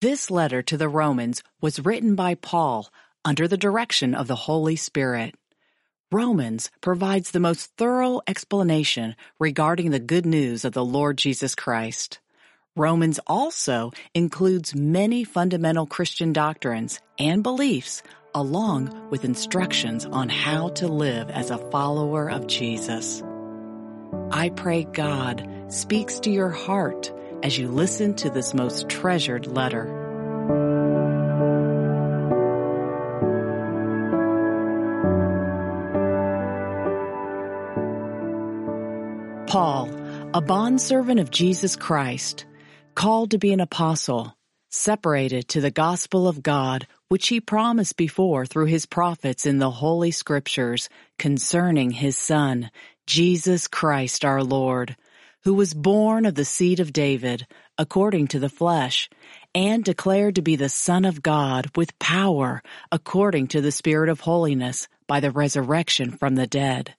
This letter to the Romans was written by Paul under the direction of the Holy Spirit. Romans provides the most thorough explanation regarding the good news of the Lord Jesus Christ. Romans also includes many fundamental Christian doctrines and beliefs along with instructions on how to live as a follower of Jesus. I pray God speaks to your heart as you listen to this most treasured letter. Paul, a bondservant of Jesus Christ, called to be an apostle, separated to the gospel of God, which he promised before through his prophets in the Holy Scriptures concerning his Son, Jesus Christ our Lord, who was born of the seed of David, according to the flesh, and declared to be the Son of God with power, according to the Spirit of holiness, by the resurrection from the dead.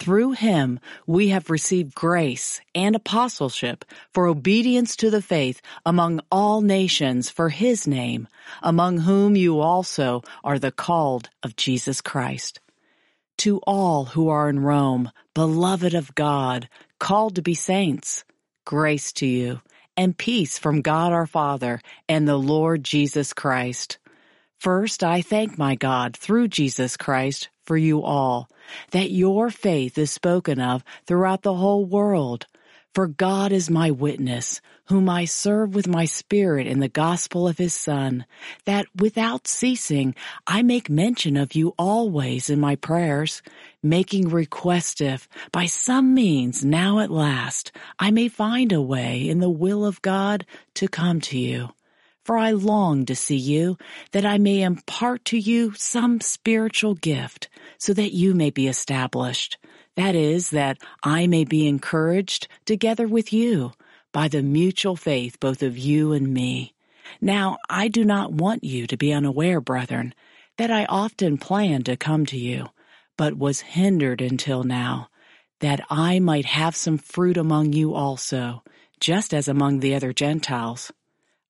Through him we have received grace and apostleship for obedience to the faith among all nations for his name, among whom you also are the called of Jesus Christ. To all who are in Rome, beloved of God, called to be saints, grace to you and peace from God our Father and the Lord Jesus Christ. First, I thank my God through Jesus Christ for you all, that your faith is spoken of throughout the whole world. For God is my witness, whom I serve with my spirit in the gospel of his Son, that without ceasing I make mention of you always in my prayers, making request if, by some means now at last, I may find a way in the will of God to come to you. For I long to see you, that I may impart to you some spiritual gift, so that you may be established. That is, that I may be encouraged together with you by the mutual faith both of you and me. Now, I do not want you to be unaware, brethren, that I often planned to come to you, but was hindered until now, that I might have some fruit among you also, just as among the other Gentiles.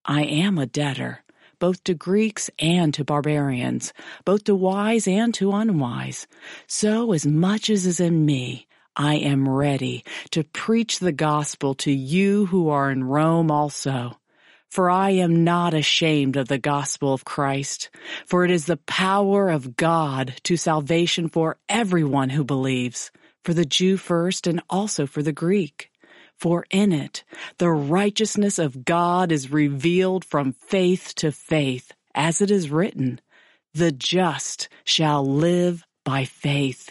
I am a debtor both to Greeks and to barbarians, both to wise and to unwise. So as much as is in me, I am ready to preach the gospel to you who are in Rome also. For I am not ashamed of the gospel of Christ, for it is the power of God to salvation for everyone who believes, for the Jew first and also for the Greek. For in it, the righteousness of God is revealed from faith to faith, as it is written, the just shall live by faith.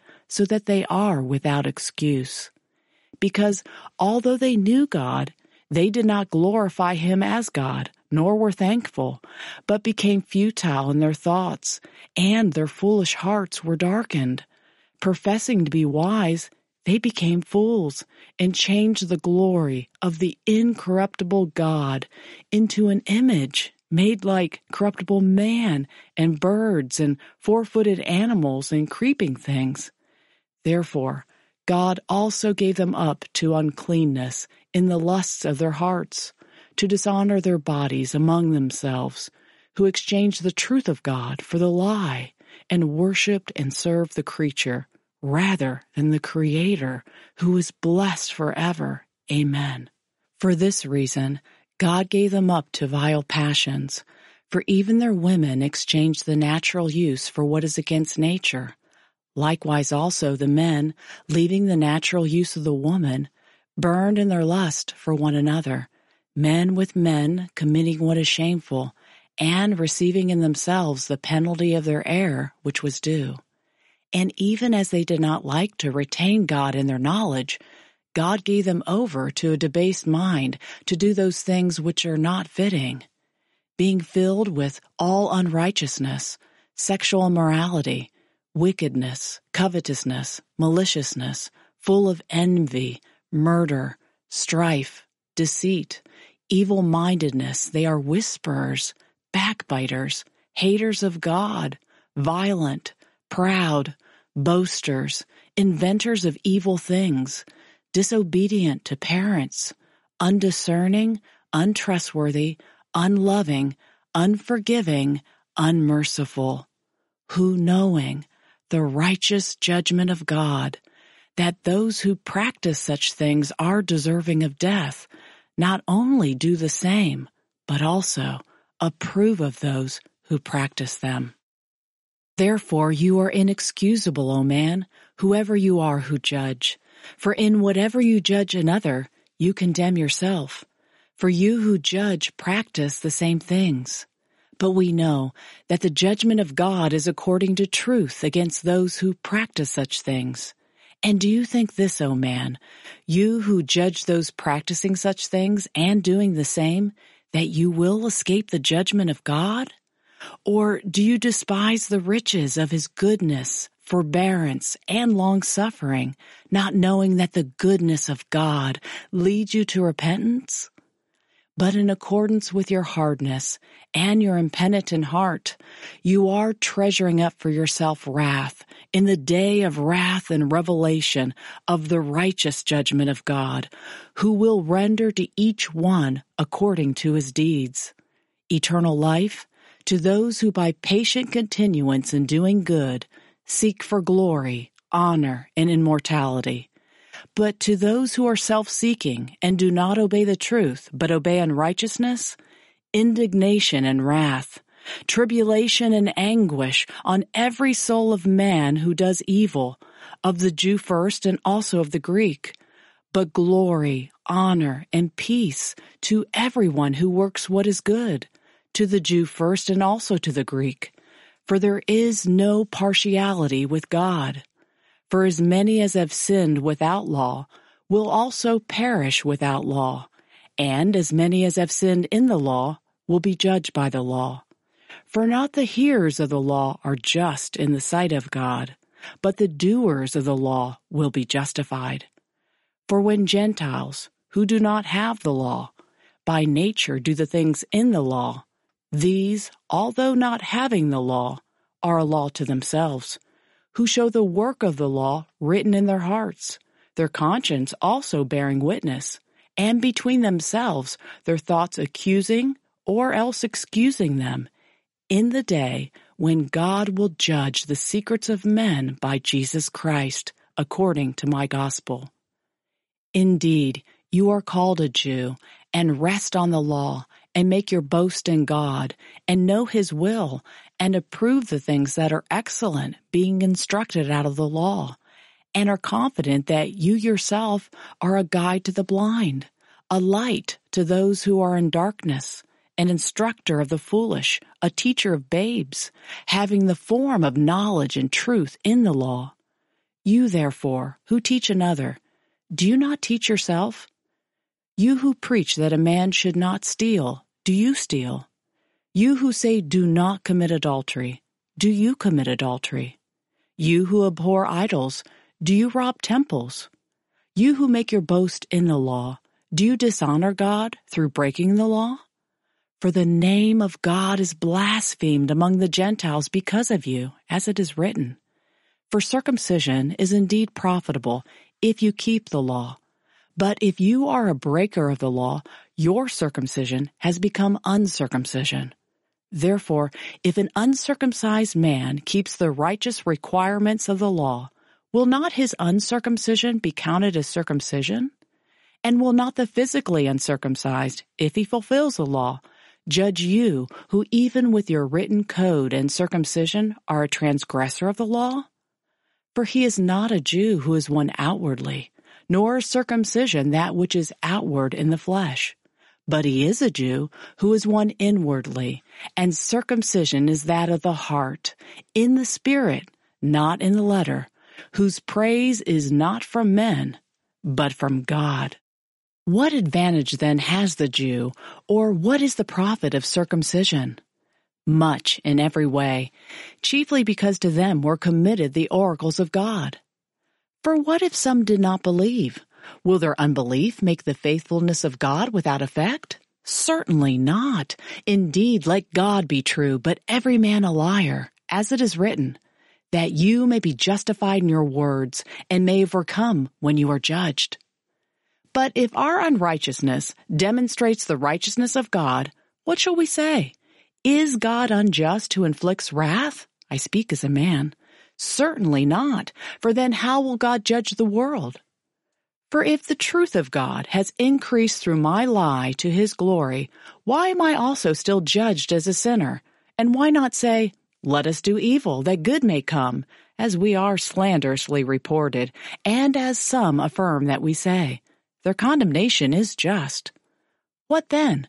so that they are without excuse. Because although they knew God, they did not glorify him as God, nor were thankful, but became futile in their thoughts, and their foolish hearts were darkened. Professing to be wise, they became fools and changed the glory of the incorruptible God into an image made like corruptible man and birds and four-footed animals and creeping things. Therefore, God also gave them up to uncleanness in the lusts of their hearts, to dishonor their bodies among themselves, who exchanged the truth of God for the lie, and worshipped and served the creature rather than the Creator, who is blessed forever. Amen. For this reason, God gave them up to vile passions, for even their women exchanged the natural use for what is against nature. Likewise also the men, leaving the natural use of the woman, burned in their lust for one another, men with men committing what is shameful, and receiving in themselves the penalty of their error which was due. And even as they did not like to retain God in their knowledge, God gave them over to a debased mind to do those things which are not fitting, being filled with all unrighteousness, sexual immorality, wickedness, covetousness, maliciousness, full of envy, murder, strife, deceit, evil mindedness. They are whisperers, backbiters, haters of God, violent, proud, boasters, inventors of evil things, disobedient to parents, undiscerning, untrustworthy, unloving, unforgiving, unmerciful, who knowing the righteous judgment of God, that those who practice such things are deserving of death, not only do the same, but also approve of those who practice them. Therefore you are inexcusable, O man, whoever you are who judge. For in whatever you judge another, you condemn yourself. For you who judge practice the same things. But we know that the judgment of God is according to truth against those who practice such things. And do you think this, O man, you who judge those practicing such things and doing the same, that you will escape the judgment of God? Or do you despise the riches of his goodness, forbearance, and long suffering, not knowing that the goodness of God leads you to repentance? But in accordance with your hardness and your impenitent heart, you are treasuring up for yourself wrath in the day of wrath and revelation of the righteous judgment of God, who will render to each one according to his deeds. Eternal life to those who by patient continuance in doing good seek for glory, honor, and immortality. But to those who are self-seeking and do not obey the truth, but obey unrighteousness, indignation and wrath, tribulation and anguish on every soul of man who does evil, of the Jew first and also of the Greek, but glory, honor, and peace to everyone who works what is good, to the Jew first and also to the Greek. For there is no partiality with God. For as many as have sinned without law will also perish without law, and as many as have sinned in the law will be judged by the law. For not the hearers of the law are just in the sight of God, but the doers of the law will be justified. For when Gentiles, who do not have the law, by nature do the things in the law, these, although not having the law, are a law to themselves who show the work of the law written in their hearts, their conscience also bearing witness, and between themselves their thoughts accusing or else excusing them, in the day when God will judge the secrets of men by Jesus Christ, according to my gospel. Indeed, you are called a Jew, and rest on the law, and make your boast in God, and know his will, and approve the things that are excellent, being instructed out of the law, and are confident that you yourself are a guide to the blind, a light to those who are in darkness, an instructor of the foolish, a teacher of babes, having the form of knowledge and truth in the law. You, therefore, who teach another, do you not teach yourself? You who preach that a man should not steal, do you steal? You who say do not commit adultery, do you commit adultery? You who abhor idols, do you rob temples? You who make your boast in the law, do you dishonor God through breaking the law? For the name of God is blasphemed among the Gentiles because of you, as it is written. For circumcision is indeed profitable if you keep the law. But if you are a breaker of the law, your circumcision has become uncircumcision. Therefore, if an uncircumcised man keeps the righteous requirements of the law, will not his uncircumcision be counted as circumcision? And will not the physically uncircumcised, if he fulfills the law, judge you who even with your written code and circumcision are a transgressor of the law? For he is not a Jew who is one outwardly, nor circumcision that which is outward in the flesh but he is a Jew who is one inwardly, and circumcision is that of the heart, in the spirit, not in the letter, whose praise is not from men, but from God. What advantage then has the Jew, or what is the profit of circumcision? Much in every way, chiefly because to them were committed the oracles of God. For what if some did not believe? Will their unbelief make the faithfulness of God without effect? Certainly not. Indeed, let God be true, but every man a liar, as it is written, that you may be justified in your words and may overcome when you are judged. But if our unrighteousness demonstrates the righteousness of God, what shall we say? Is God unjust who inflicts wrath? I speak as a man. Certainly not, for then how will God judge the world? For if the truth of God has increased through my lie to his glory, why am I also still judged as a sinner? And why not say, let us do evil that good may come, as we are slanderously reported, and as some affirm that we say. Their condemnation is just. What then?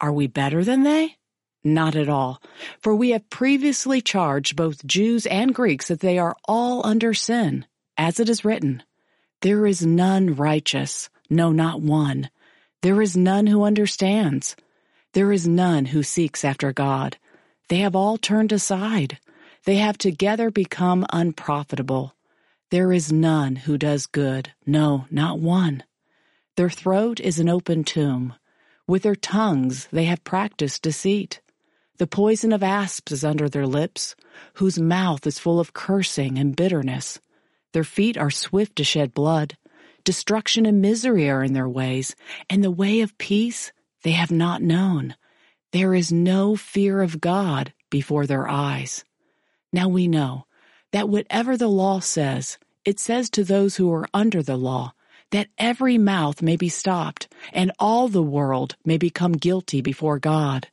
Are we better than they? Not at all, for we have previously charged both Jews and Greeks that they are all under sin, as it is written. There is none righteous, no, not one. There is none who understands. There is none who seeks after God. They have all turned aside. They have together become unprofitable. There is none who does good, no, not one. Their throat is an open tomb. With their tongues they have practiced deceit. The poison of asps is under their lips, whose mouth is full of cursing and bitterness. Their feet are swift to shed blood. Destruction and misery are in their ways, and the way of peace they have not known. There is no fear of God before their eyes. Now we know that whatever the law says, it says to those who are under the law, that every mouth may be stopped, and all the world may become guilty before God.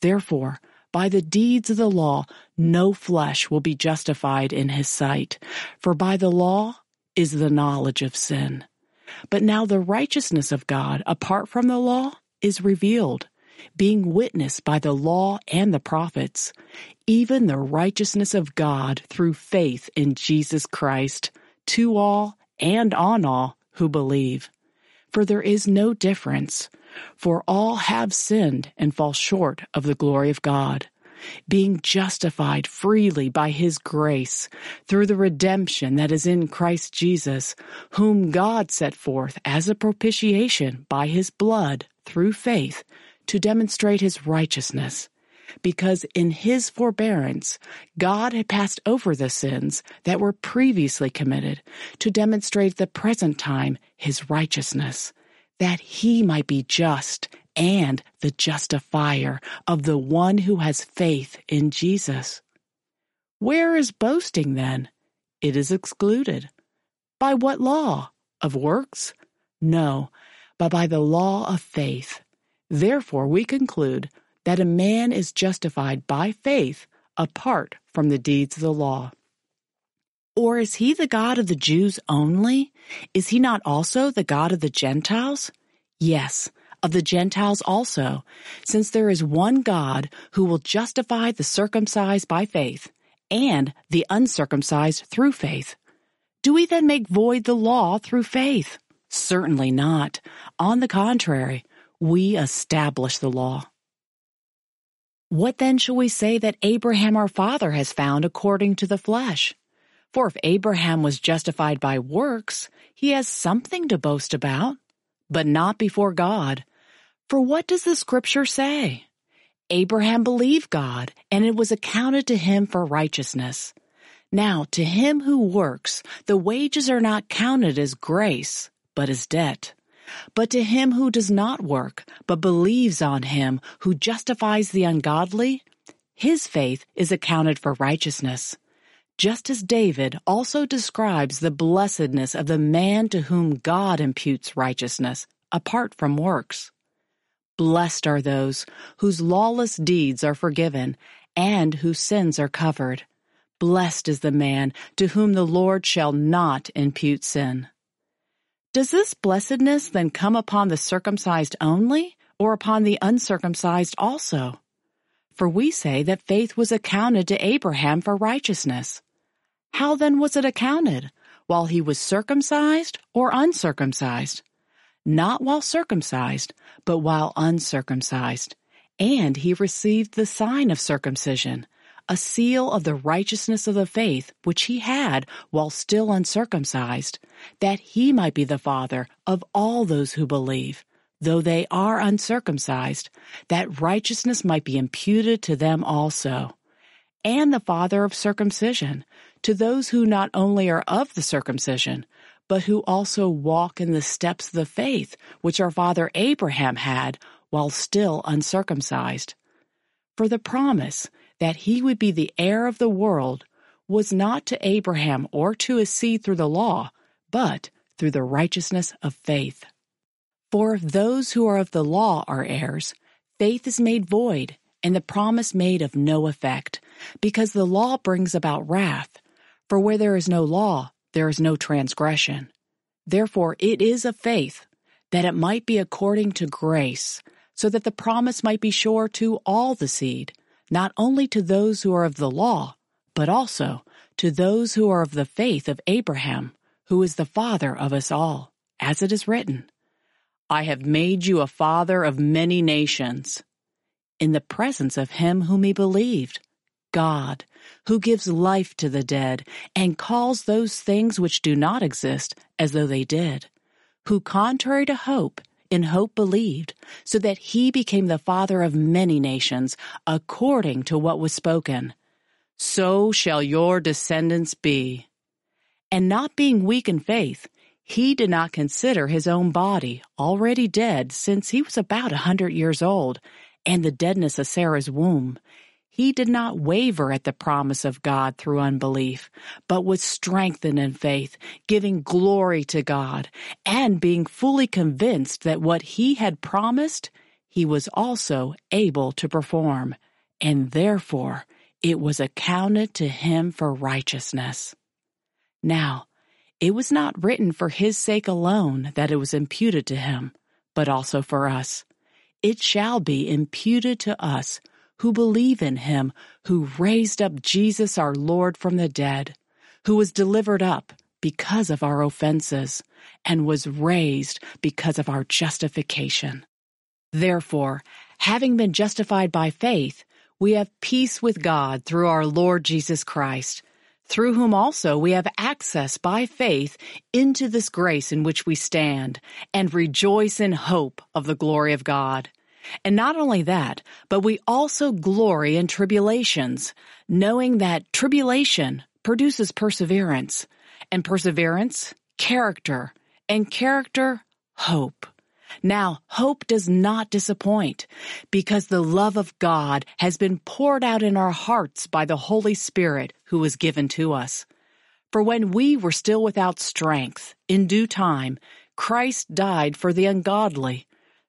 Therefore, by the deeds of the law, no flesh will be justified in his sight, for by the law is the knowledge of sin. But now the righteousness of God, apart from the law, is revealed, being witnessed by the law and the prophets, even the righteousness of God through faith in Jesus Christ, to all and on all who believe. For there is no difference for all have sinned and fall short of the glory of God, being justified freely by his grace through the redemption that is in Christ Jesus, whom God set forth as a propitiation by his blood through faith to demonstrate his righteousness. Because in his forbearance, God had passed over the sins that were previously committed to demonstrate the present time his righteousness that he might be just and the justifier of the one who has faith in Jesus. Where is boasting then? It is excluded. By what law? Of works? No, but by the law of faith. Therefore we conclude that a man is justified by faith apart from the deeds of the law. Or is he the God of the Jews only? Is he not also the God of the Gentiles? Yes, of the Gentiles also, since there is one God who will justify the circumcised by faith and the uncircumcised through faith. Do we then make void the law through faith? Certainly not. On the contrary, we establish the law. What then shall we say that Abraham our father has found according to the flesh? For if Abraham was justified by works, he has something to boast about, but not before God. For what does the scripture say? Abraham believed God, and it was accounted to him for righteousness. Now, to him who works, the wages are not counted as grace, but as debt. But to him who does not work, but believes on him who justifies the ungodly, his faith is accounted for righteousness just as David also describes the blessedness of the man to whom God imputes righteousness, apart from works. Blessed are those whose lawless deeds are forgiven and whose sins are covered. Blessed is the man to whom the Lord shall not impute sin. Does this blessedness then come upon the circumcised only, or upon the uncircumcised also? For we say that faith was accounted to Abraham for righteousness. How then was it accounted? while he was circumcised or uncircumcised? Not while circumcised, but while uncircumcised. And he received the sign of circumcision, a seal of the righteousness of the faith which he had while still uncircumcised, that he might be the father of all those who believe, though they are uncircumcised, that righteousness might be imputed to them also. And the father of circumcision, to those who not only are of the circumcision, but who also walk in the steps of the faith which our father Abraham had while still uncircumcised. For the promise that he would be the heir of the world was not to Abraham or to his seed through the law, but through the righteousness of faith. For if those who are of the law are heirs, faith is made void, and the promise made of no effect, because the law brings about wrath. For where there is no law, there is no transgression. Therefore it is of faith, that it might be according to grace, so that the promise might be sure to all the seed, not only to those who are of the law, but also to those who are of the faith of Abraham, who is the father of us all, as it is written, I have made you a father of many nations, in the presence of him whom he believed, God, who gives life to the dead and calls those things which do not exist as though they did, who contrary to hope, in hope believed, so that he became the father of many nations, according to what was spoken. So shall your descendants be. And not being weak in faith, he did not consider his own body already dead since he was about a hundred years old, and the deadness of Sarah's womb. He did not waver at the promise of God through unbelief, but was strengthened in faith, giving glory to God, and being fully convinced that what he had promised, he was also able to perform, and therefore it was accounted to him for righteousness. Now, it was not written for his sake alone that it was imputed to him, but also for us. It shall be imputed to us who believe in him who raised up Jesus our Lord from the dead, who was delivered up because of our offenses and was raised because of our justification. Therefore, having been justified by faith, we have peace with God through our Lord Jesus Christ, through whom also we have access by faith into this grace in which we stand and rejoice in hope of the glory of God. And not only that, but we also glory in tribulations, knowing that tribulation produces perseverance, and perseverance, character, and character, hope. Now, hope does not disappoint because the love of God has been poured out in our hearts by the Holy Spirit who was given to us. For when we were still without strength, in due time, Christ died for the ungodly.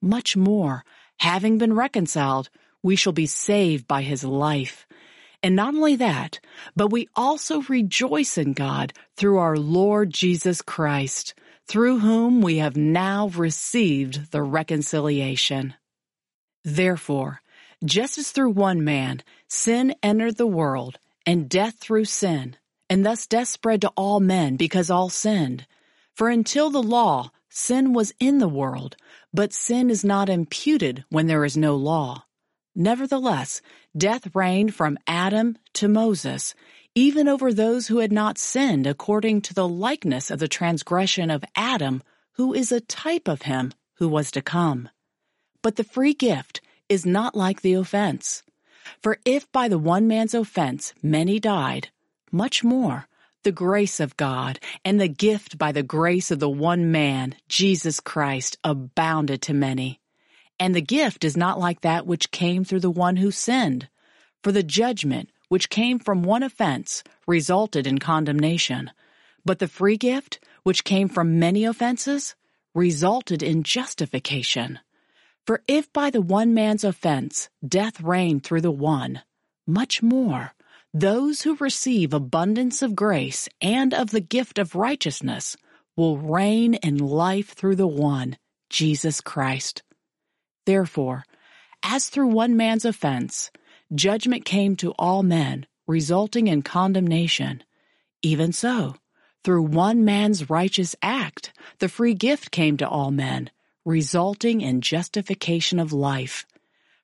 much more, having been reconciled, we shall be saved by his life. And not only that, but we also rejoice in God through our Lord Jesus Christ, through whom we have now received the reconciliation. Therefore, just as through one man sin entered the world, and death through sin, and thus death spread to all men because all sinned. For until the law, sin was in the world, but sin is not imputed when there is no law. Nevertheless, death reigned from Adam to Moses, even over those who had not sinned according to the likeness of the transgression of Adam, who is a type of him who was to come. But the free gift is not like the offense. For if by the one man's offense many died, much more the grace of God and the gift by the grace of the one man, Jesus Christ, abounded to many. And the gift is not like that which came through the one who sinned. For the judgment which came from one offense resulted in condemnation. But the free gift, which came from many offenses, resulted in justification. For if by the one man's offense death reigned through the one, much more those who receive abundance of grace and of the gift of righteousness will reign in life through the one, Jesus Christ. Therefore, as through one man's offense, judgment came to all men, resulting in condemnation, even so, through one man's righteous act, the free gift came to all men, resulting in justification of life.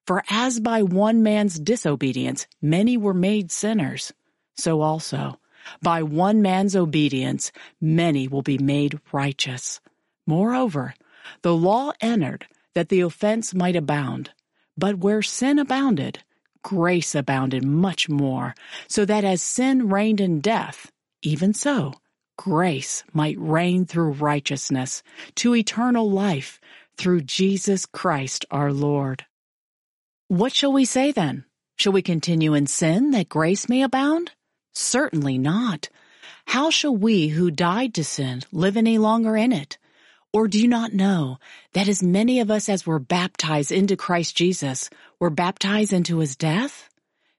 For as by one man's disobedience many were made sinners, so also by one man's obedience many will be made righteous. Moreover, the law entered that the offense might abound. But where sin abounded, grace abounded much more, so that as sin reigned in death, even so grace might reign through righteousness to eternal life through Jesus Christ our Lord. What shall we say then? Shall we continue in sin that grace may abound? Certainly not. How shall we who died to sin live any longer in it? Or do you not know that as many of us as were baptized into Christ Jesus were baptized into his death?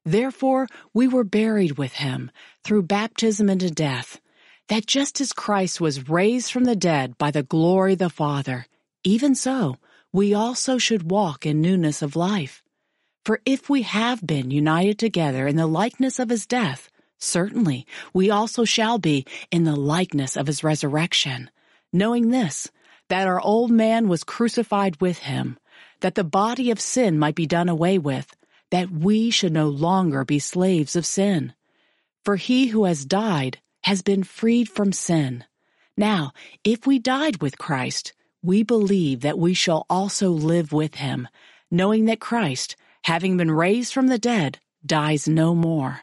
Therefore we were buried with him through baptism into death, that just as Christ was raised from the dead by the glory of the Father, even so we also should walk in newness of life. For if we have been united together in the likeness of his death, certainly we also shall be in the likeness of his resurrection, knowing this, that our old man was crucified with him, that the body of sin might be done away with, that we should no longer be slaves of sin. For he who has died has been freed from sin. Now, if we died with Christ, we believe that we shall also live with him, knowing that Christ, having been raised from the dead, dies no more.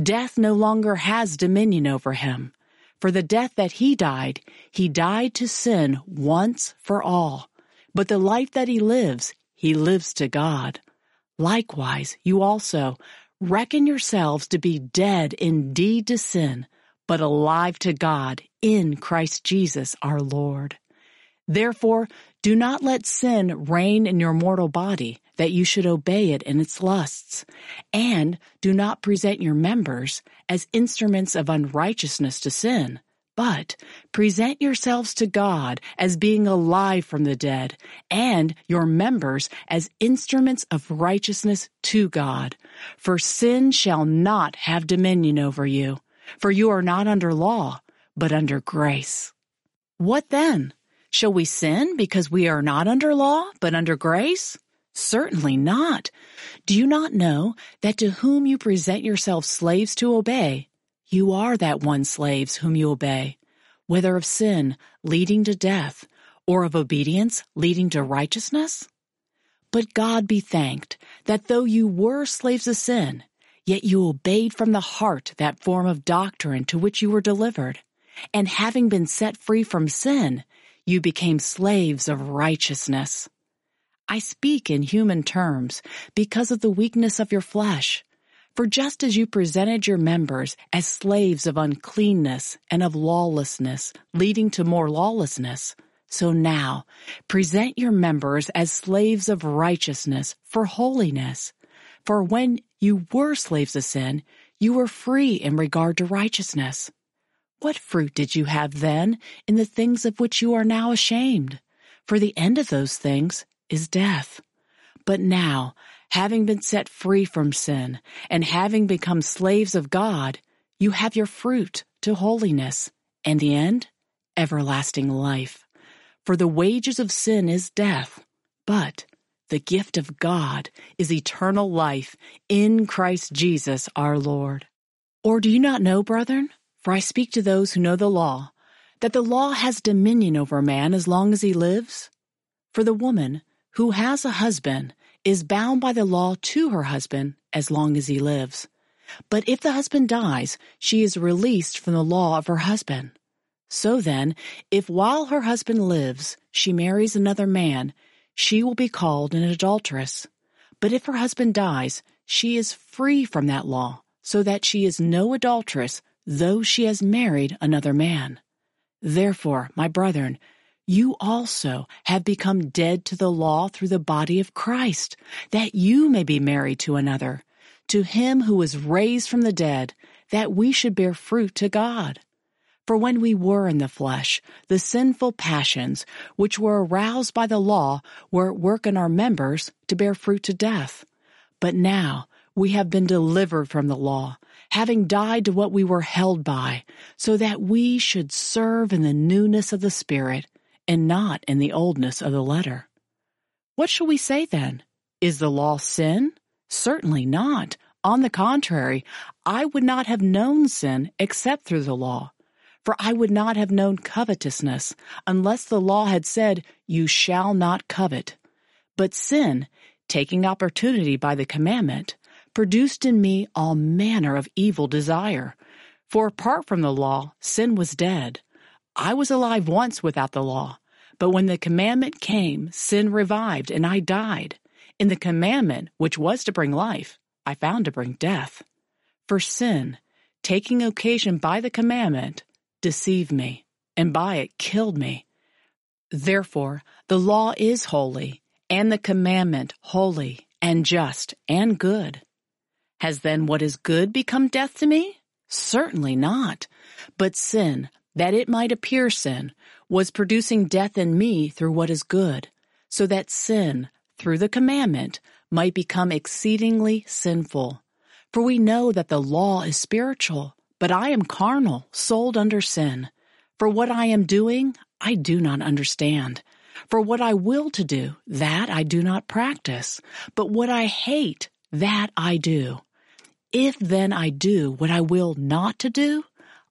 Death no longer has dominion over him. For the death that he died, he died to sin once for all. But the life that he lives, he lives to God. Likewise, you also reckon yourselves to be dead indeed to sin, but alive to God in Christ Jesus our Lord. Therefore, do not let sin reign in your mortal body, that you should obey it in its lusts. And do not present your members as instruments of unrighteousness to sin, but present yourselves to God as being alive from the dead, and your members as instruments of righteousness to God. For sin shall not have dominion over you, for you are not under law, but under grace. What then? Shall we sin because we are not under law, but under grace? Certainly not. Do you not know that to whom you present yourselves slaves to obey, you are that one slaves whom you obey, whether of sin leading to death or of obedience leading to righteousness? But God be thanked that though you were slaves of sin, yet you obeyed from the heart that form of doctrine to which you were delivered, and having been set free from sin, you became slaves of righteousness. I speak in human terms because of the weakness of your flesh. For just as you presented your members as slaves of uncleanness and of lawlessness, leading to more lawlessness, so now present your members as slaves of righteousness for holiness. For when you were slaves of sin, you were free in regard to righteousness. What fruit did you have then in the things of which you are now ashamed? For the end of those things is death. But now, having been set free from sin and having become slaves of God, you have your fruit to holiness, and the end, everlasting life. For the wages of sin is death, but the gift of God is eternal life in Christ Jesus our Lord. Or do you not know, brethren? For I speak to those who know the law, that the law has dominion over a man as long as he lives. For the woman who has a husband is bound by the law to her husband as long as he lives. But if the husband dies, she is released from the law of her husband. So then, if while her husband lives, she marries another man, she will be called an adulteress. But if her husband dies, she is free from that law, so that she is no adulteress though she has married another man. Therefore, my brethren, you also have become dead to the law through the body of Christ, that you may be married to another, to him who was raised from the dead, that we should bear fruit to God. For when we were in the flesh, the sinful passions, which were aroused by the law, were at work in our members to bear fruit to death. But now we have been delivered from the law, having died to what we were held by, so that we should serve in the newness of the Spirit and not in the oldness of the letter. What shall we say then? Is the law sin? Certainly not. On the contrary, I would not have known sin except through the law. For I would not have known covetousness unless the law had said, You shall not covet. But sin, taking opportunity by the commandment, produced in me all manner of evil desire. For apart from the law, sin was dead. I was alive once without the law, but when the commandment came, sin revived, and I died. In the commandment, which was to bring life, I found to bring death. For sin, taking occasion by the commandment, deceived me, and by it killed me. Therefore, the law is holy, and the commandment holy, and just, and good. Has then what is good become death to me? Certainly not. But sin, that it might appear sin, was producing death in me through what is good, so that sin, through the commandment, might become exceedingly sinful. For we know that the law is spiritual, but I am carnal, sold under sin. For what I am doing, I do not understand. For what I will to do, that I do not practice. But what I hate, that I do. If then I do what I will not to do,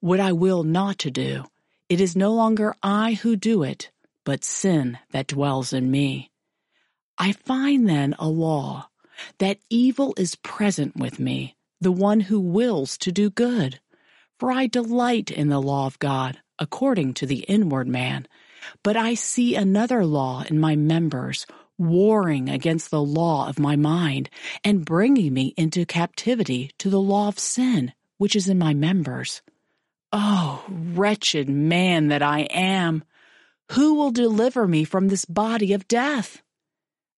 what I will not to do, it is no longer I who do it, but sin that dwells in me. I find then a law, that evil is present with me, the one who wills to do good. For I delight in the law of God, according to the inward man. But I see another law in my members, warring against the law of my mind, and bringing me into captivity to the law of sin, which is in my members. Oh, wretched man that I am! Who will deliver me from this body of death?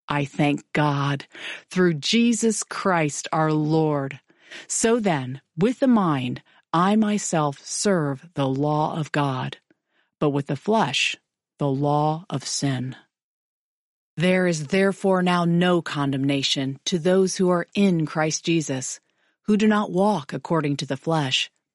I thank God through Jesus Christ our Lord. So then, with the mind, I myself serve the law of God, but with the flesh, the law of sin. There is therefore now no condemnation to those who are in Christ Jesus, who do not walk according to the flesh,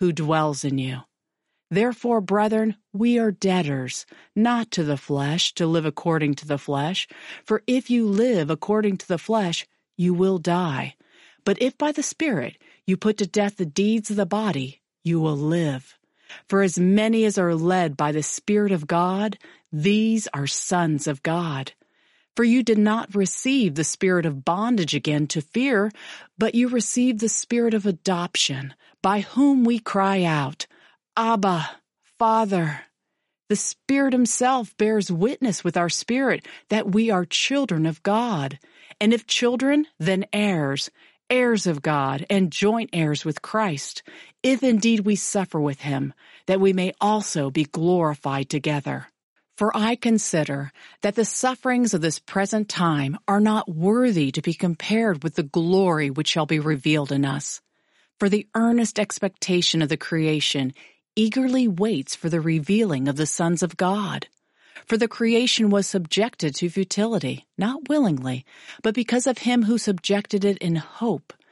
who dwells in you. Therefore, brethren, we are debtors, not to the flesh, to live according to the flesh. For if you live according to the flesh, you will die. But if by the Spirit you put to death the deeds of the body, you will live. For as many as are led by the Spirit of God, these are sons of God. For you did not receive the spirit of bondage again to fear, but you received the spirit of adoption, by whom we cry out, Abba, Father. The Spirit Himself bears witness with our spirit that we are children of God. And if children, then heirs, heirs of God, and joint heirs with Christ, if indeed we suffer with Him, that we may also be glorified together. For I consider that the sufferings of this present time are not worthy to be compared with the glory which shall be revealed in us. For the earnest expectation of the creation eagerly waits for the revealing of the sons of God. For the creation was subjected to futility, not willingly, but because of him who subjected it in hope,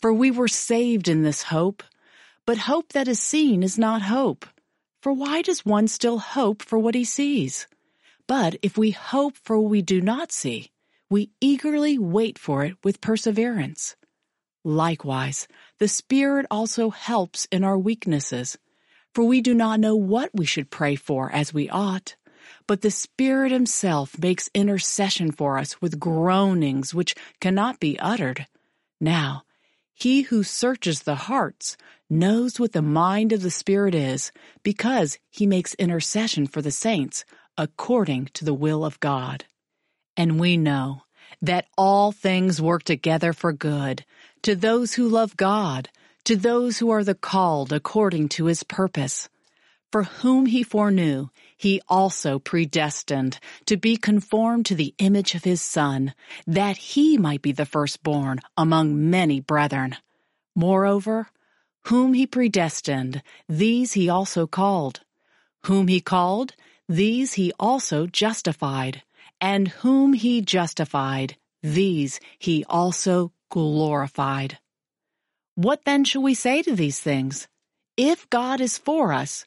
For we were saved in this hope. But hope that is seen is not hope. For why does one still hope for what he sees? But if we hope for what we do not see, we eagerly wait for it with perseverance. Likewise, the Spirit also helps in our weaknesses, for we do not know what we should pray for as we ought. But the Spirit Himself makes intercession for us with groanings which cannot be uttered. Now, He who searches the hearts knows what the mind of the Spirit is, because He makes intercession for the saints according to the will of God. And we know that all things work together for good to those who love God, to those who are the called according to his purpose. For whom he foreknew, he also predestined to be conformed to the image of his Son, that he might be the firstborn among many brethren. Moreover, whom he predestined, these he also called. Whom he called, these he also justified and whom he justified, these he also glorified. What then shall we say to these things? If God is for us,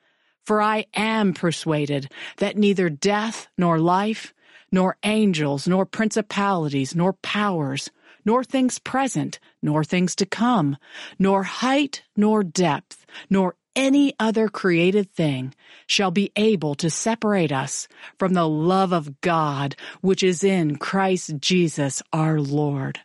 For I am persuaded that neither death nor life, nor angels, nor principalities, nor powers, nor things present, nor things to come, nor height, nor depth, nor any other created thing shall be able to separate us from the love of God which is in Christ Jesus our Lord.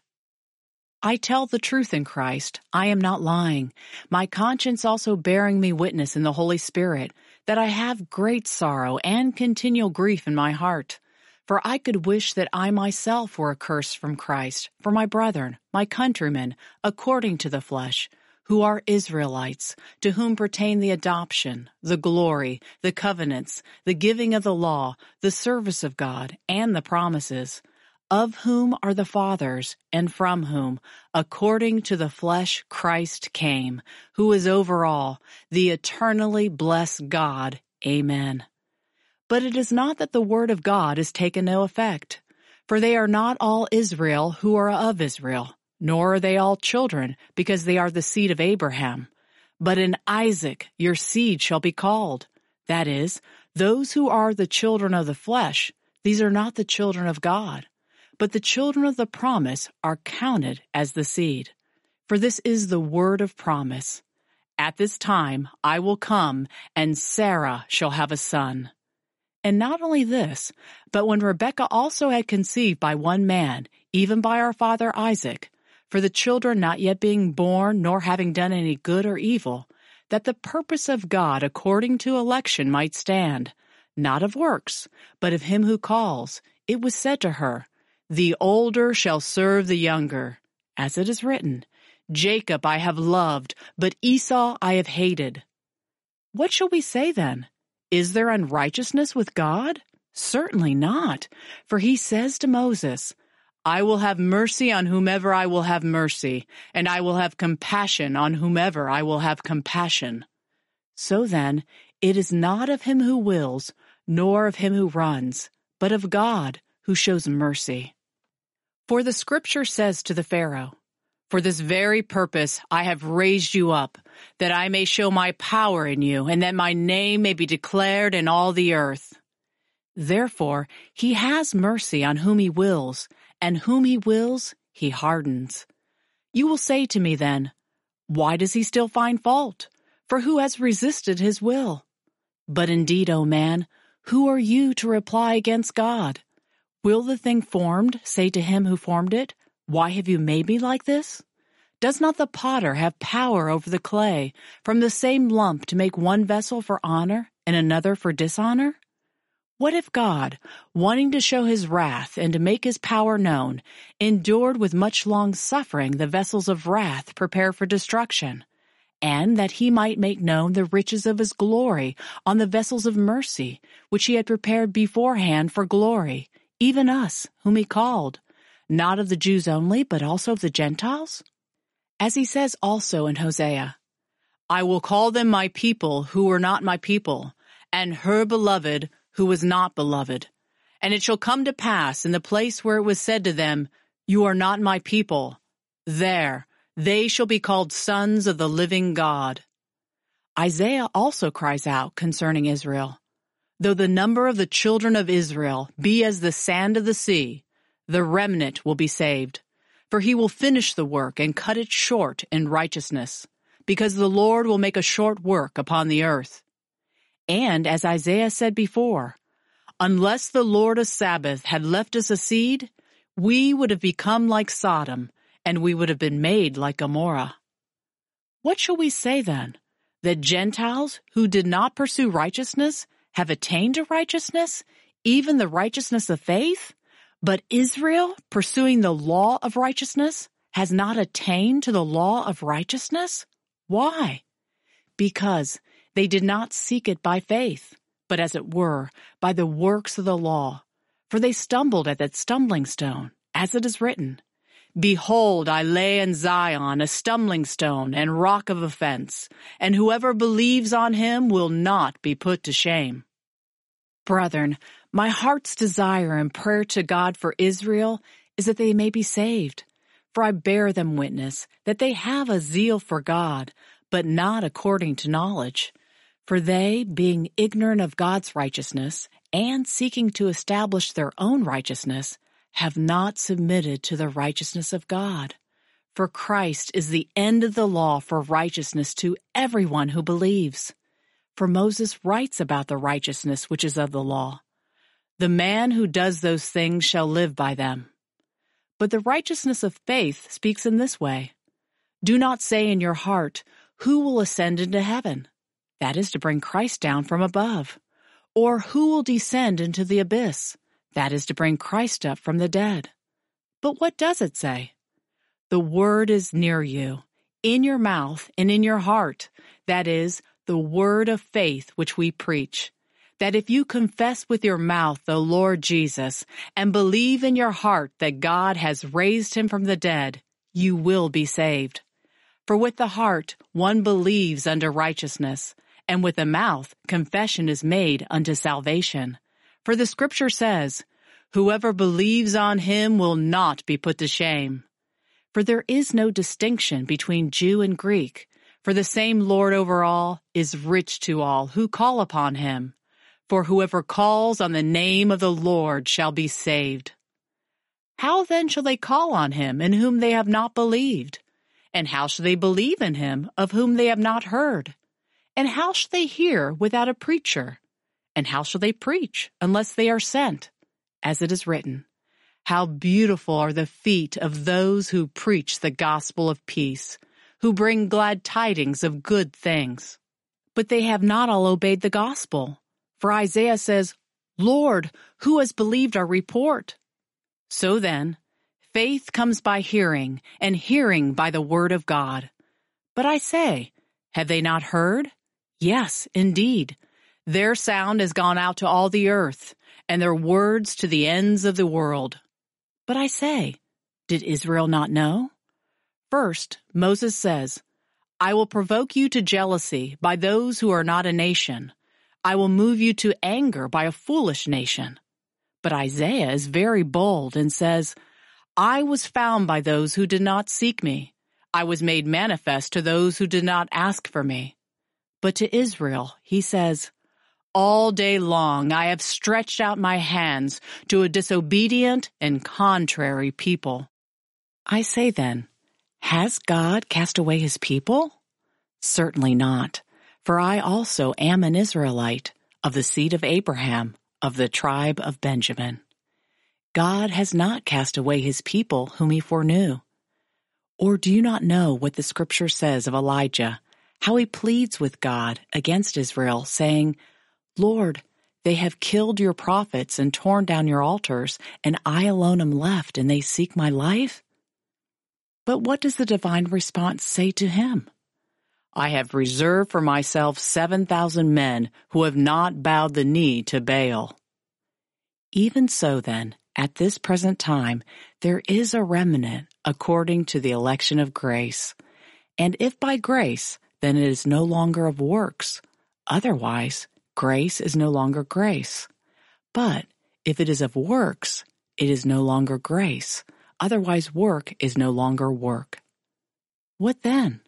I tell the truth in Christ. I am not lying. My conscience also bearing me witness in the Holy Spirit that I have great sorrow and continual grief in my heart. For I could wish that I myself were accursed from Christ for my brethren, my countrymen, according to the flesh, who are Israelites, to whom pertain the adoption, the glory, the covenants, the giving of the law, the service of God, and the promises of whom are the fathers, and from whom, according to the flesh, Christ came, who is over all, the eternally blessed God. Amen. But it is not that the word of God is taken no effect. For they are not all Israel who are of Israel, nor are they all children, because they are the seed of Abraham. But in Isaac your seed shall be called. That is, those who are the children of the flesh, these are not the children of God. But the children of the promise are counted as the seed. For this is the word of promise. At this time I will come, and Sarah shall have a son. And not only this, but when Rebekah also had conceived by one man, even by our father Isaac, for the children not yet being born nor having done any good or evil, that the purpose of God according to election might stand, not of works, but of him who calls, it was said to her, The older shall serve the younger, as it is written, Jacob I have loved, but Esau I have hated. What shall we say then? Is there unrighteousness with God? Certainly not. For he says to Moses, I will have mercy on whomever I will have mercy, and I will have compassion on whomever I will have compassion. So then, it is not of him who wills, nor of him who runs, but of God who shows mercy. For the scripture says to the Pharaoh, for this very purpose I have raised you up, that I may show my power in you, and that my name may be declared in all the earth. Therefore he has mercy on whom he wills, and whom he wills he hardens. You will say to me then, Why does he still find fault? For who has resisted his will? But indeed, O man, who are you to reply against God? Will the thing formed say to him who formed it, why have you made me like this? Does not the potter have power over the clay from the same lump to make one vessel for honor and another for dishonor? What if God, wanting to show his wrath and to make his power known, endured with much long suffering the vessels of wrath prepared for destruction, and that he might make known the riches of his glory on the vessels of mercy, which he had prepared beforehand for glory, even us, whom he called, not of the Jews only, but also of the Gentiles? As he says also in Hosea, I will call them my people who were not my people, and her beloved who was not beloved. And it shall come to pass in the place where it was said to them, You are not my people, there they shall be called sons of the living God. Isaiah also cries out concerning Israel, Though the number of the children of Israel be as the sand of the sea, the remnant will be saved. For he will finish the work and cut it short in righteousness, because the Lord will make a short work upon the earth. And as Isaiah said before, unless the Lord of Sabaoth had left us a seed, we would have become like Sodom, and we would have been made like Gomorrah. What shall we say then? That Gentiles who did not pursue righteousness have attained to righteousness, even the righteousness of faith? But Israel, pursuing the law of righteousness, has not attained to the law of righteousness? Why? Because they did not seek it by faith, but as it were, by the works of the law. For they stumbled at that stumbling stone, as it is written, Behold, I lay in Zion a stumbling stone and rock of offense, and whoever believes on him will not be put to shame. Brethren, my heart's desire and prayer to God for Israel is that they may be saved. For I bear them witness that they have a zeal for God, but not according to knowledge. For they, being ignorant of God's righteousness and seeking to establish their own righteousness, have not submitted to the righteousness of God. For Christ is the end of the law for righteousness to everyone who believes. For Moses writes about the righteousness which is of the law the man who does those things shall live by them. But the righteousness of faith speaks in this way. Do not say in your heart, Who will ascend into heaven? That is to bring Christ down from above. Or who will descend into the abyss? That is to bring Christ up from the dead. But what does it say? The word is near you, in your mouth and in your heart. That is, the word of faith which we preach that if you confess with your mouth the Lord Jesus and believe in your heart that God has raised him from the dead, you will be saved. For with the heart one believes unto righteousness, and with the mouth confession is made unto salvation. For the scripture says, Whoever believes on him will not be put to shame. For there is no distinction between Jew and Greek, for the same Lord over all is rich to all who call upon him. For whoever calls on the name of the Lord shall be saved. How then shall they call on him in whom they have not believed? And how shall they believe in him of whom they have not heard? And how shall they hear without a preacher? And how shall they preach unless they are sent? As it is written, How beautiful are the feet of those who preach the gospel of peace, who bring glad tidings of good things. But they have not all obeyed the gospel. For Isaiah says, Lord, who has believed our report? So then, faith comes by hearing, and hearing by the word of God. But I say, have they not heard? Yes, indeed. Their sound has gone out to all the earth, and their words to the ends of the world. But I say, did Israel not know? First, Moses says, I will provoke you to jealousy by those who are not a nation. I will move you to anger by a foolish nation. But Isaiah is very bold and says, I was found by those who did not seek me. I was made manifest to those who did not ask for me. But to Israel, he says, All day long I have stretched out my hands to a disobedient and contrary people. I say then, has God cast away his people? Certainly not, for I also am an Israelite, of the seed of Abraham, of the tribe of Benjamin. God has not cast away his people whom he foreknew. Or do you not know what the scripture says of Elijah, how he pleads with God against Israel, saying, Lord, they have killed your prophets and torn down your altars, and I alone am left, and they seek my life? But what does the divine response say to him? I have reserved for myself 7,000 men who have not bowed the knee to Baal. Even so then, at this present time, there is a remnant according to the election of grace. And if by grace, then it is no longer of works. Otherwise, grace is no longer grace. But if it is of works, it is no longer grace. Otherwise, work is no longer work. What then?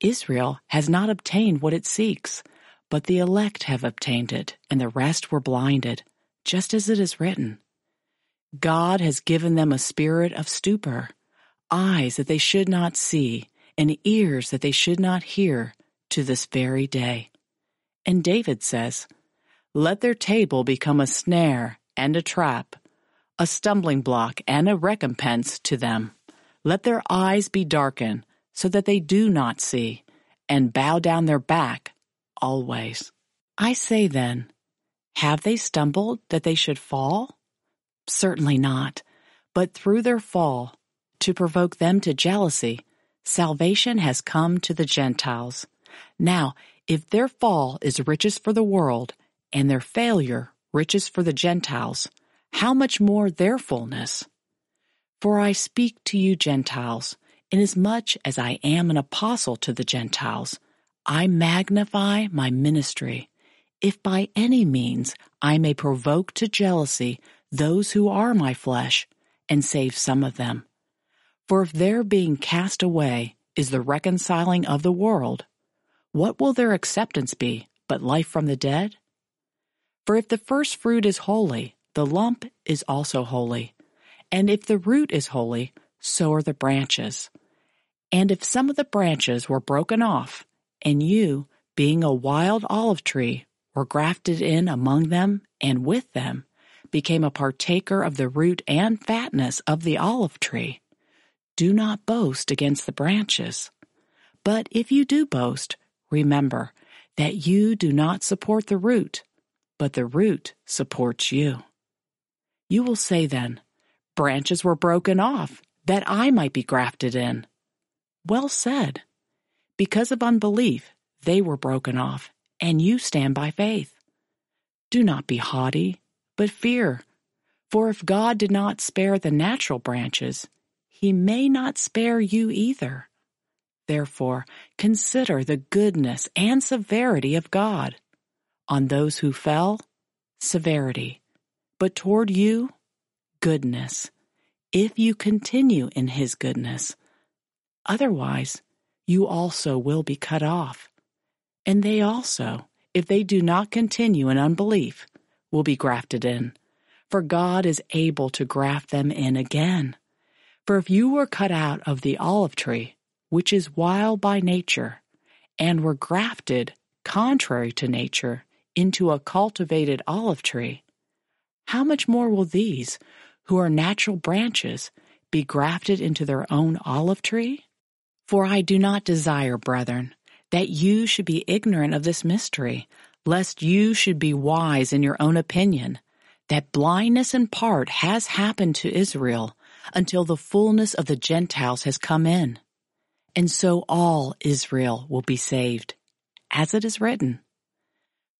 Israel has not obtained what it seeks, but the elect have obtained it, and the rest were blinded, just as it is written. God has given them a spirit of stupor, eyes that they should not see, and ears that they should not hear, to this very day. And David says, Let their table become a snare and a trap, a stumbling block and a recompense to them. Let their eyes be darkened so that they do not see, and bow down their back always. I say then, have they stumbled that they should fall? Certainly not, but through their fall, to provoke them to jealousy, salvation has come to the Gentiles. Now, if their fall is riches for the world, and their failure riches for the Gentiles, how much more their fullness? For I speak to you Gentiles, inasmuch as I am an apostle to the Gentiles, I magnify my ministry, if by any means I may provoke to jealousy those who are my flesh, and save some of them. For if their being cast away is the reconciling of the world, what will their acceptance be but life from the dead? For if the first fruit is holy, the lump is also holy. And if the root is holy, so are the branches. And if some of the branches were broken off, and you, being a wild olive tree, were grafted in among them and with them, became a partaker of the root and fatness of the olive tree, do not boast against the branches. But if you do boast, remember that you do not support the root, but the root supports you. You will say then, Branches were broken off, that I might be grafted in. Well said. Because of unbelief, they were broken off, and you stand by faith. Do not be haughty, but fear. For if God did not spare the natural branches, he may not spare you either. Therefore, consider the goodness and severity of God. On those who fell, severity but toward you, goodness, if you continue in his goodness. Otherwise, you also will be cut off. And they also, if they do not continue in unbelief, will be grafted in. For God is able to graft them in again. For if you were cut out of the olive tree, which is wild by nature, and were grafted, contrary to nature, into a cultivated olive tree, how much more will these, who are natural branches, be grafted into their own olive tree? For I do not desire, brethren, that you should be ignorant of this mystery, lest you should be wise in your own opinion, that blindness in part has happened to Israel until the fullness of the Gentiles has come in. And so all Israel will be saved, as it is written.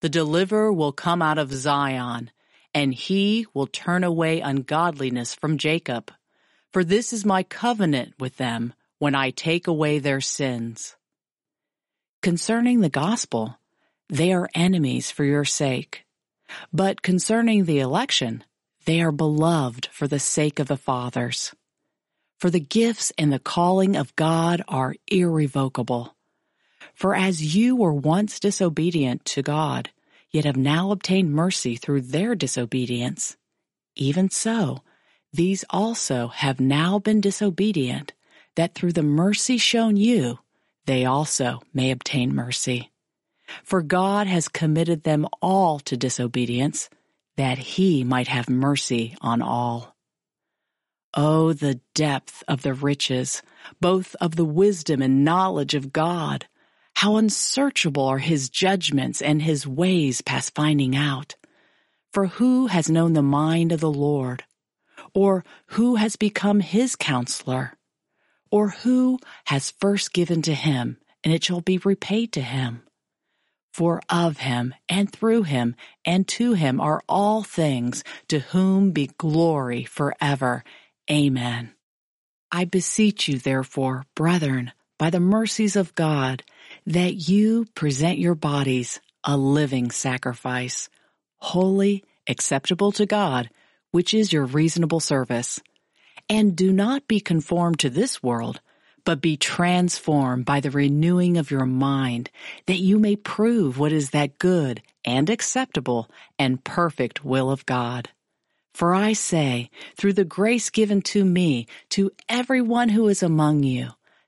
The deliverer will come out of Zion, and he will turn away ungodliness from Jacob. For this is my covenant with them when I take away their sins. Concerning the gospel, they are enemies for your sake. But concerning the election, they are beloved for the sake of the fathers. For the gifts and the calling of God are irrevocable. For as you were once disobedient to God, yet have now obtained mercy through their disobedience, even so, these also have now been disobedient, that through the mercy shown you, they also may obtain mercy. For God has committed them all to disobedience, that he might have mercy on all. Oh, the depth of the riches, both of the wisdom and knowledge of God! How unsearchable are his judgments and his ways past finding out. For who has known the mind of the Lord? Or who has become his counselor? Or who has first given to him, and it shall be repaid to him? For of him, and through him, and to him are all things, to whom be glory forever. Amen. I beseech you, therefore, brethren, by the mercies of God, that you present your bodies a living sacrifice, holy, acceptable to God, which is your reasonable service. And do not be conformed to this world, but be transformed by the renewing of your mind, that you may prove what is that good and acceptable and perfect will of God. For I say, through the grace given to me, to everyone who is among you,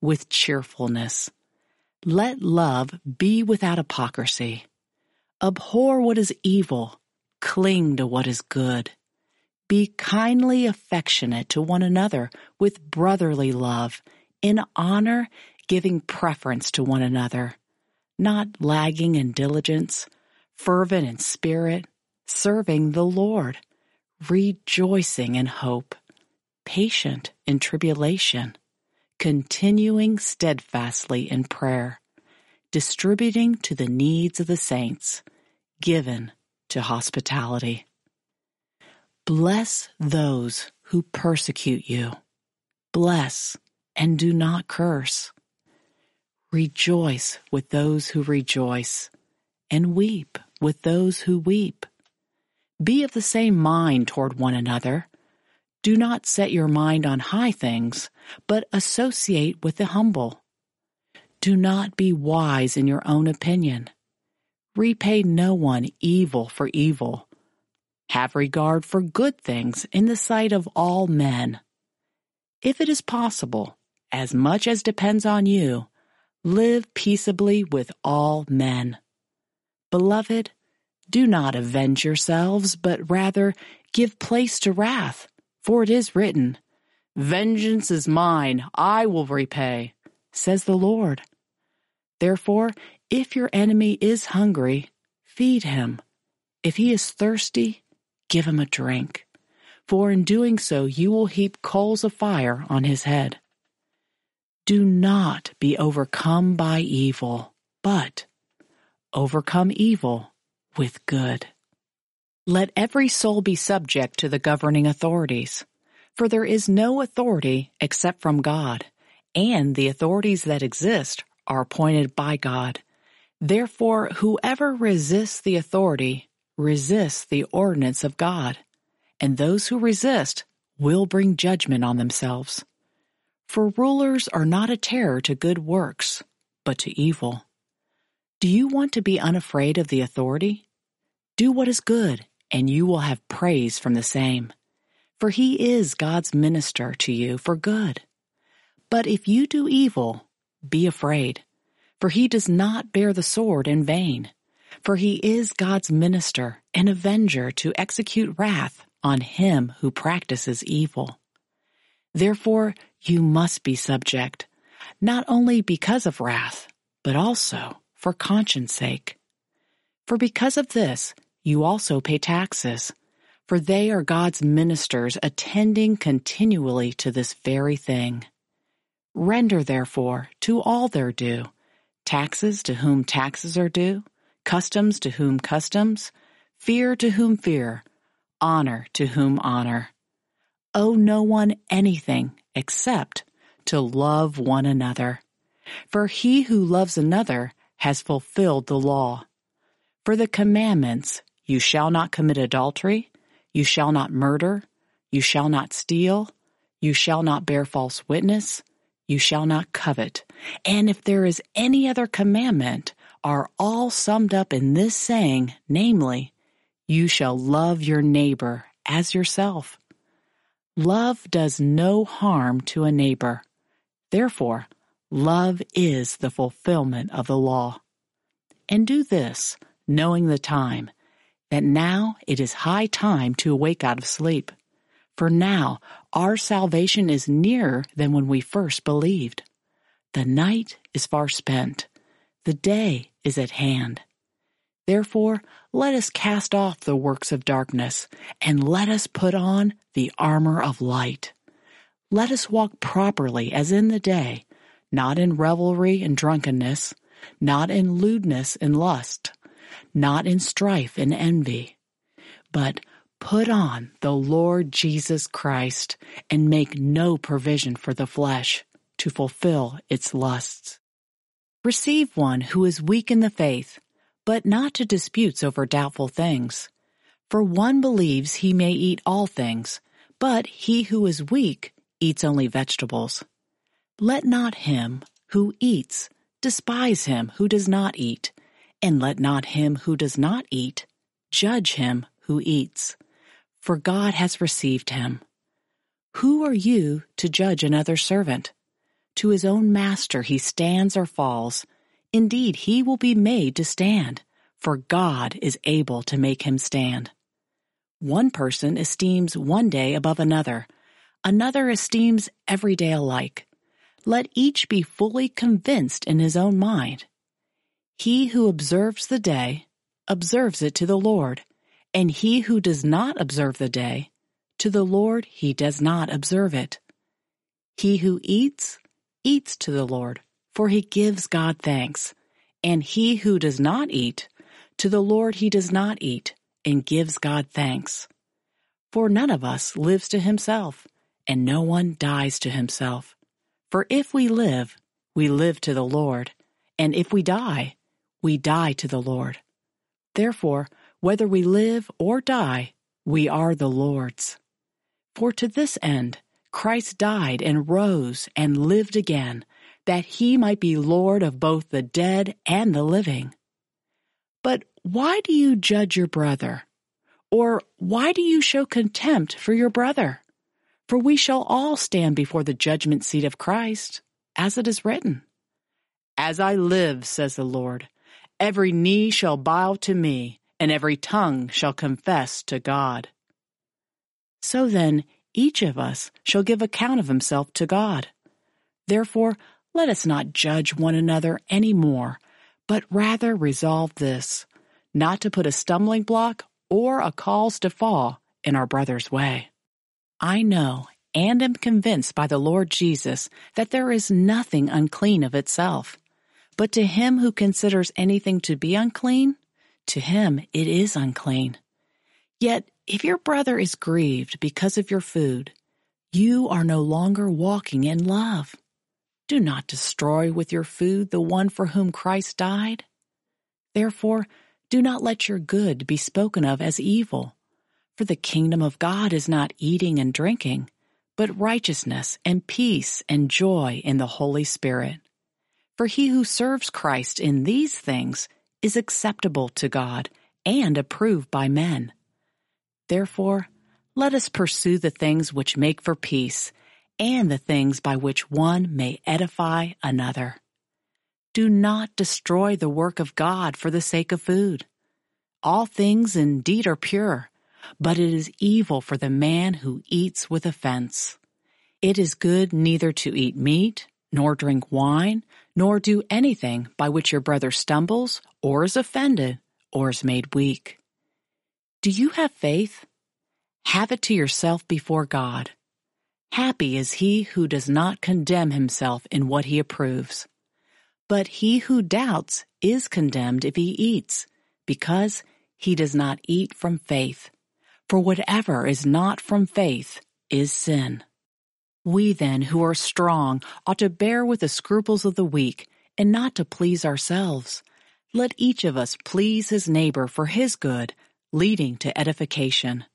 with cheerfulness. Let love be without hypocrisy. Abhor what is evil, cling to what is good. Be kindly affectionate to one another with brotherly love, in honor giving preference to one another not lagging in diligence, fervent in spirit, serving the Lord, rejoicing in hope, patient in tribulation, continuing steadfastly in prayer, distributing to the needs of the saints, given to hospitality. Bless those who persecute you. Bless and do not curse. Rejoice with those who rejoice, and weep with those who weep. Be of the same mind toward one another. Do not set your mind on high things, but associate with the humble. Do not be wise in your own opinion. Repay no one evil for evil. Have regard for good things in the sight of all men. If it is possible, as much as depends on you, live peaceably with all men. Beloved, do not avenge yourselves, but rather give place to wrath, for it is written, Vengeance is mine, I will repay, says the Lord. Therefore, if your enemy is hungry, feed him. If he is thirsty, give him a drink. For in doing so, you will heap coals of fire on his head. Do not be overcome by evil, but overcome evil with good. Let every soul be subject to the governing authorities for there is no authority except from God, and the authorities that exist are appointed by God. Therefore, whoever resists the authority resists the ordinance of God, and those who resist will bring judgment on themselves. For rulers are not a terror to good works, but to evil. Do you want to be unafraid of the authority? Do what is good, and you will have praise from the same for he is God's minister to you for good. But if you do evil, be afraid, for he does not bear the sword in vain. For he is God's minister and avenger to execute wrath on him who practices evil. Therefore, you must be subject, not only because of wrath, but also for conscience sake. For because of this, you also pay taxes for they are God's ministers attending continually to this very thing. Render therefore to all their due, taxes to whom taxes are due, customs to whom customs, fear to whom fear, honor to whom honor. Owe no one anything except to love one another. For he who loves another has fulfilled the law. For the commandments, you shall not commit adultery, you shall not murder. You shall not steal. You shall not bear false witness. You shall not covet. And if there is any other commandment, are all summed up in this saying, namely, you shall love your neighbor as yourself. Love does no harm to a neighbor. Therefore, love is the fulfillment of the law. And do this, knowing the time, that now it is high time to awake out of sleep. For now our salvation is nearer than when we first believed. The night is far spent. The day is at hand. Therefore, let us cast off the works of darkness and let us put on the armor of light. Let us walk properly as in the day, not in revelry and drunkenness, not in lewdness and lust, not in strife and envy, but put on the Lord Jesus Christ and make no provision for the flesh to fulfill its lusts. Receive one who is weak in the faith, but not to disputes over doubtful things. For one believes he may eat all things, but he who is weak eats only vegetables. Let not him who eats despise him who does not eat, and let not him who does not eat judge him who eats, for God has received him. Who are you to judge another servant? To his own master he stands or falls. Indeed, he will be made to stand, for God is able to make him stand. One person esteems one day above another, another esteems every day alike. Let each be fully convinced in his own mind. He who observes the day observes it to the Lord, and he who does not observe the day, to the Lord he does not observe it. He who eats, eats to the Lord, for he gives God thanks, and he who does not eat, to the Lord he does not eat, and gives God thanks. For none of us lives to himself, and no one dies to himself. For if we live, we live to the Lord, and if we die, we die to the Lord. Therefore, whether we live or die, we are the Lord's. For to this end, Christ died and rose and lived again, that he might be Lord of both the dead and the living. But why do you judge your brother? Or why do you show contempt for your brother? For we shall all stand before the judgment seat of Christ, as it is written. As I live, says the Lord, every knee shall bow to me, and every tongue shall confess to God. So then, each of us shall give account of himself to God. Therefore, let us not judge one another any more, but rather resolve this, not to put a stumbling block or a cause to fall in our brother's way. I know and am convinced by the Lord Jesus that there is nothing unclean of itself. But to him who considers anything to be unclean, to him it is unclean. Yet if your brother is grieved because of your food, you are no longer walking in love. Do not destroy with your food the one for whom Christ died. Therefore, do not let your good be spoken of as evil. For the kingdom of God is not eating and drinking, but righteousness and peace and joy in the Holy Spirit. For he who serves Christ in these things is acceptable to God and approved by men. Therefore, let us pursue the things which make for peace and the things by which one may edify another. Do not destroy the work of God for the sake of food. All things indeed are pure, but it is evil for the man who eats with offense. It is good neither to eat meat, nor drink wine, nor do anything by which your brother stumbles, or is offended, or is made weak. Do you have faith? Have it to yourself before God. Happy is he who does not condemn himself in what he approves. But he who doubts is condemned if he eats, because he does not eat from faith. For whatever is not from faith is sin. We then who are strong ought to bear with the scruples of the weak and not to please ourselves. Let each of us please his neighbor for his good, leading to edification.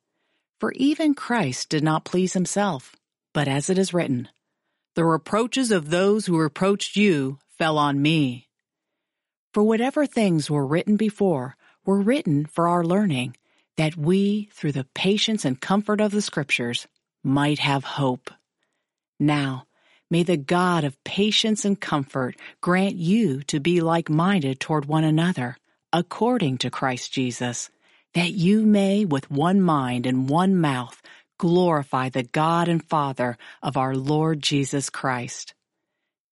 For even Christ did not please himself, but as it is written, The reproaches of those who reproached you fell on me. For whatever things were written before were written for our learning, that we, through the patience and comfort of the Scriptures, might have hope. Now, may the God of patience and comfort grant you to be like-minded toward one another, according to Christ Jesus, that you may with one mind and one mouth glorify the God and Father of our Lord Jesus Christ.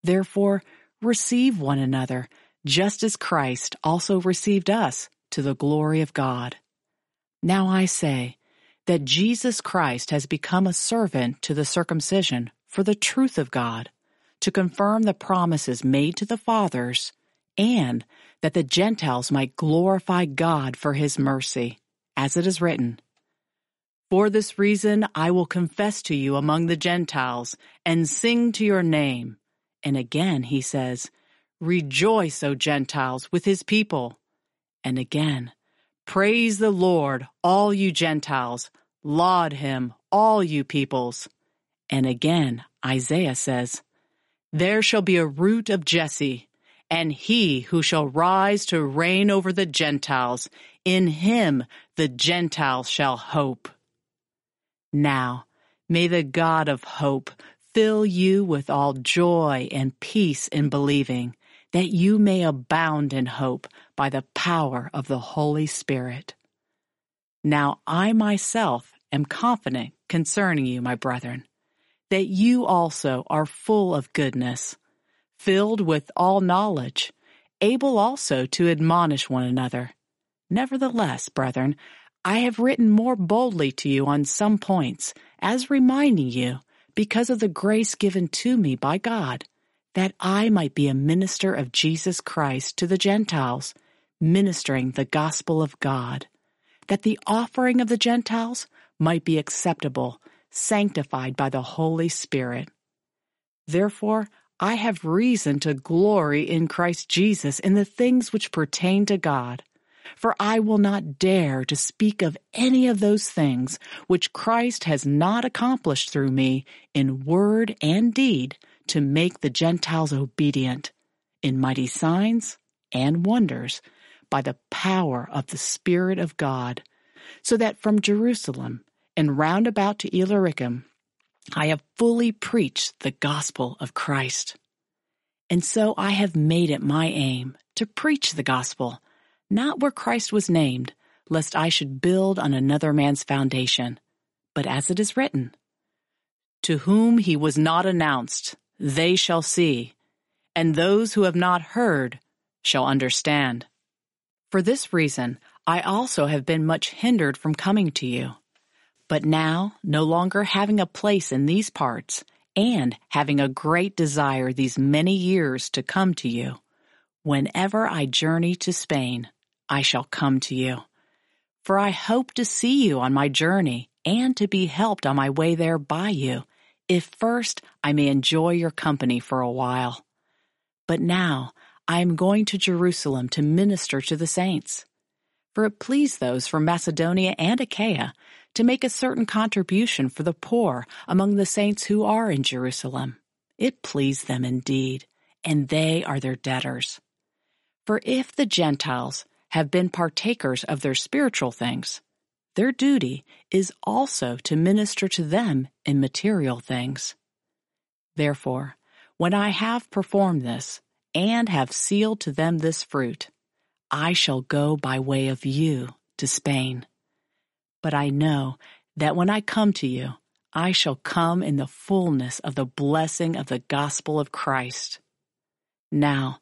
Therefore, receive one another, just as Christ also received us to the glory of God. Now I say that Jesus Christ has become a servant to the circumcision for the truth of God, to confirm the promises made to the fathers, and that the Gentiles might glorify God for his mercy, as it is written, For this reason I will confess to you among the Gentiles, and sing to your name. And again he says, Rejoice, O Gentiles, with his people. And again, Praise the Lord, all you Gentiles. Laud him, all you peoples. And again, Isaiah says, There shall be a root of Jesse, and he who shall rise to reign over the Gentiles, in him the Gentiles shall hope. Now, may the God of hope fill you with all joy and peace in believing, that you may abound in hope by the power of the Holy Spirit. Now I myself am confident concerning you, my brethren, that you also are full of goodness, filled with all knowledge, able also to admonish one another. Nevertheless, brethren, I have written more boldly to you on some points, as reminding you, because of the grace given to me by God, that I might be a minister of Jesus Christ to the Gentiles, ministering the gospel of God, that the offering of the Gentiles might be acceptable sanctified by the Holy Spirit. Therefore, I have reason to glory in Christ Jesus in the things which pertain to God. For I will not dare to speak of any of those things which Christ has not accomplished through me in word and deed to make the Gentiles obedient in mighty signs and wonders by the power of the Spirit of God, so that from Jerusalem and round about to Illyricum, I have fully preached the gospel of Christ. And so I have made it my aim to preach the gospel, not where Christ was named, lest I should build on another man's foundation, but as it is written, To whom he was not announced, they shall see, and those who have not heard shall understand. For this reason, I also have been much hindered from coming to you. But now, no longer having a place in these parts, and having a great desire these many years to come to you, whenever I journey to Spain, I shall come to you. For I hope to see you on my journey and to be helped on my way there by you, if first I may enjoy your company for a while. But now I am going to Jerusalem to minister to the saints. For it pleased those from Macedonia and Achaia to make a certain contribution for the poor among the saints who are in Jerusalem. It pleased them indeed, and they are their debtors. For if the Gentiles have been partakers of their spiritual things, their duty is also to minister to them in material things. Therefore, when I have performed this, and have sealed to them this fruit, I shall go by way of you to Spain. But I know that when I come to you, I shall come in the fullness of the blessing of the gospel of Christ. Now,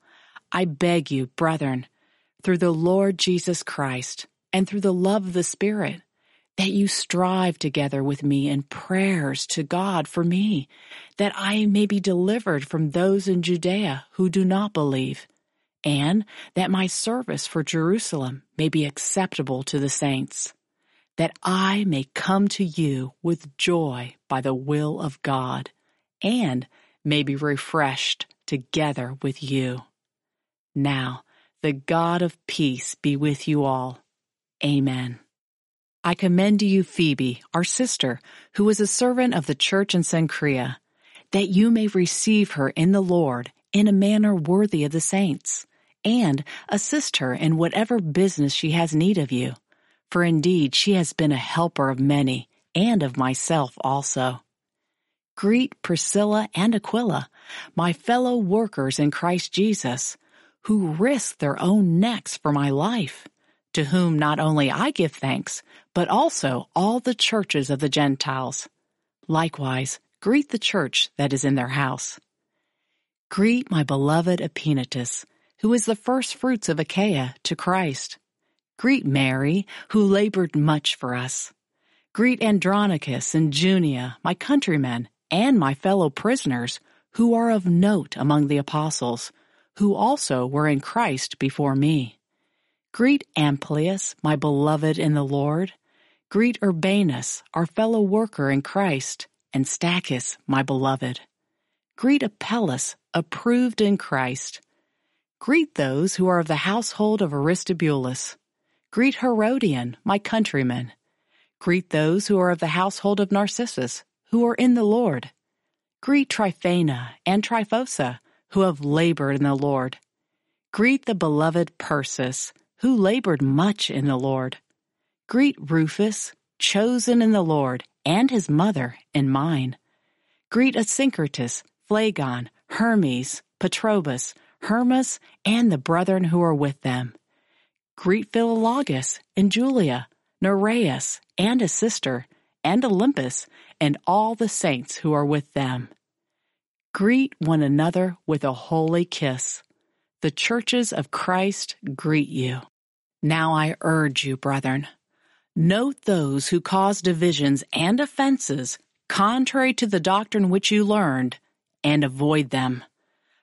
I beg you, brethren, through the Lord Jesus Christ and through the love of the Spirit, that you strive together with me in prayers to God for me, that I may be delivered from those in Judea who do not believe, and that my service for Jerusalem may be acceptable to the saints that I may come to you with joy by the will of God, and may be refreshed together with you. Now, the God of peace be with you all. Amen. I commend to you Phoebe, our sister, who is a servant of the church in Cenchrea, that you may receive her in the Lord in a manner worthy of the saints, and assist her in whatever business she has need of you for indeed she has been a helper of many, and of myself also. Greet Priscilla and Aquila, my fellow workers in Christ Jesus, who risked their own necks for my life, to whom not only I give thanks, but also all the churches of the Gentiles. Likewise, greet the church that is in their house. Greet my beloved Epaenetus, who is the first fruits of Achaia to Christ. Greet Mary, who labored much for us. Greet Andronicus and Junia, my countrymen, and my fellow prisoners, who are of note among the apostles, who also were in Christ before me. Greet Amplias, my beloved in the Lord. Greet Urbanus, our fellow worker in Christ, and Stachys, my beloved. Greet Apelles, approved in Christ. Greet those who are of the household of Aristobulus. Greet Herodion, my countryman. Greet those who are of the household of Narcissus, who are in the Lord. Greet Tryphena and Tryphosa, who have labored in the Lord. Greet the beloved Persis, who labored much in the Lord. Greet Rufus, chosen in the Lord, and his mother and mine. Greet Asyncritus, Phlegon, Hermes, Patrobas, Hermas, and the brethren who are with them. Greet Philologus and Julia, Nereus and his sister, and Olympas, and all the saints who are with them. Greet one another with a holy kiss. The churches of Christ greet you. Now I urge you, brethren, note those who cause divisions and offenses contrary to the doctrine which you learned, and avoid them.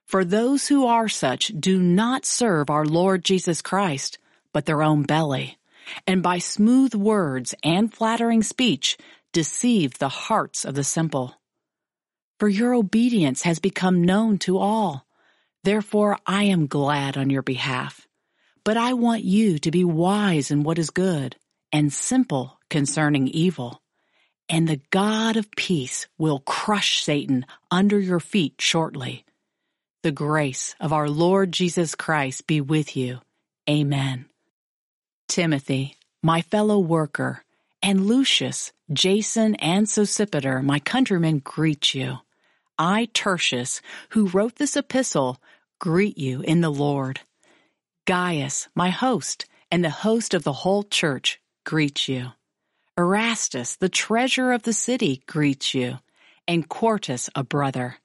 For those who are such do not serve our Lord Jesus Christ, but their own belly, and by smooth words and flattering speech deceive the hearts of the simple. For your obedience has become known to all. Therefore I am glad on your behalf. But I want you to be wise in what is good and simple concerning evil. And the God of peace will crush Satan under your feet shortly. The grace of our Lord Jesus Christ be with you. Amen. Timothy, my fellow worker, and Lucius, Jason, and Sosipater, my countrymen, greet you. I, Tertius, who wrote this epistle, greet you in the Lord. Gaius, my host, and the host of the whole church, greet you. Erastus, the treasurer of the city, greets you, and Quartus, a brother.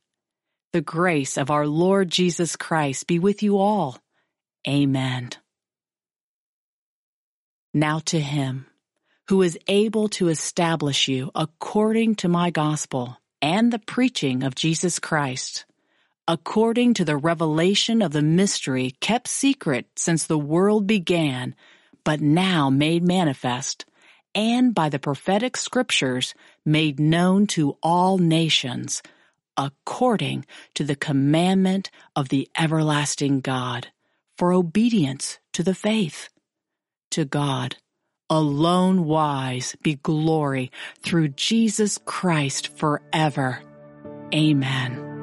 The grace of our Lord Jesus Christ be with you all. Amen. Now to him who is able to establish you according to my gospel and the preaching of Jesus Christ, according to the revelation of the mystery kept secret since the world began, but now made manifest, and by the prophetic scriptures made known to all nations, according to the commandment of the everlasting God, for obedience to the faith. To God, alone wise be glory through Jesus Christ forever. Amen.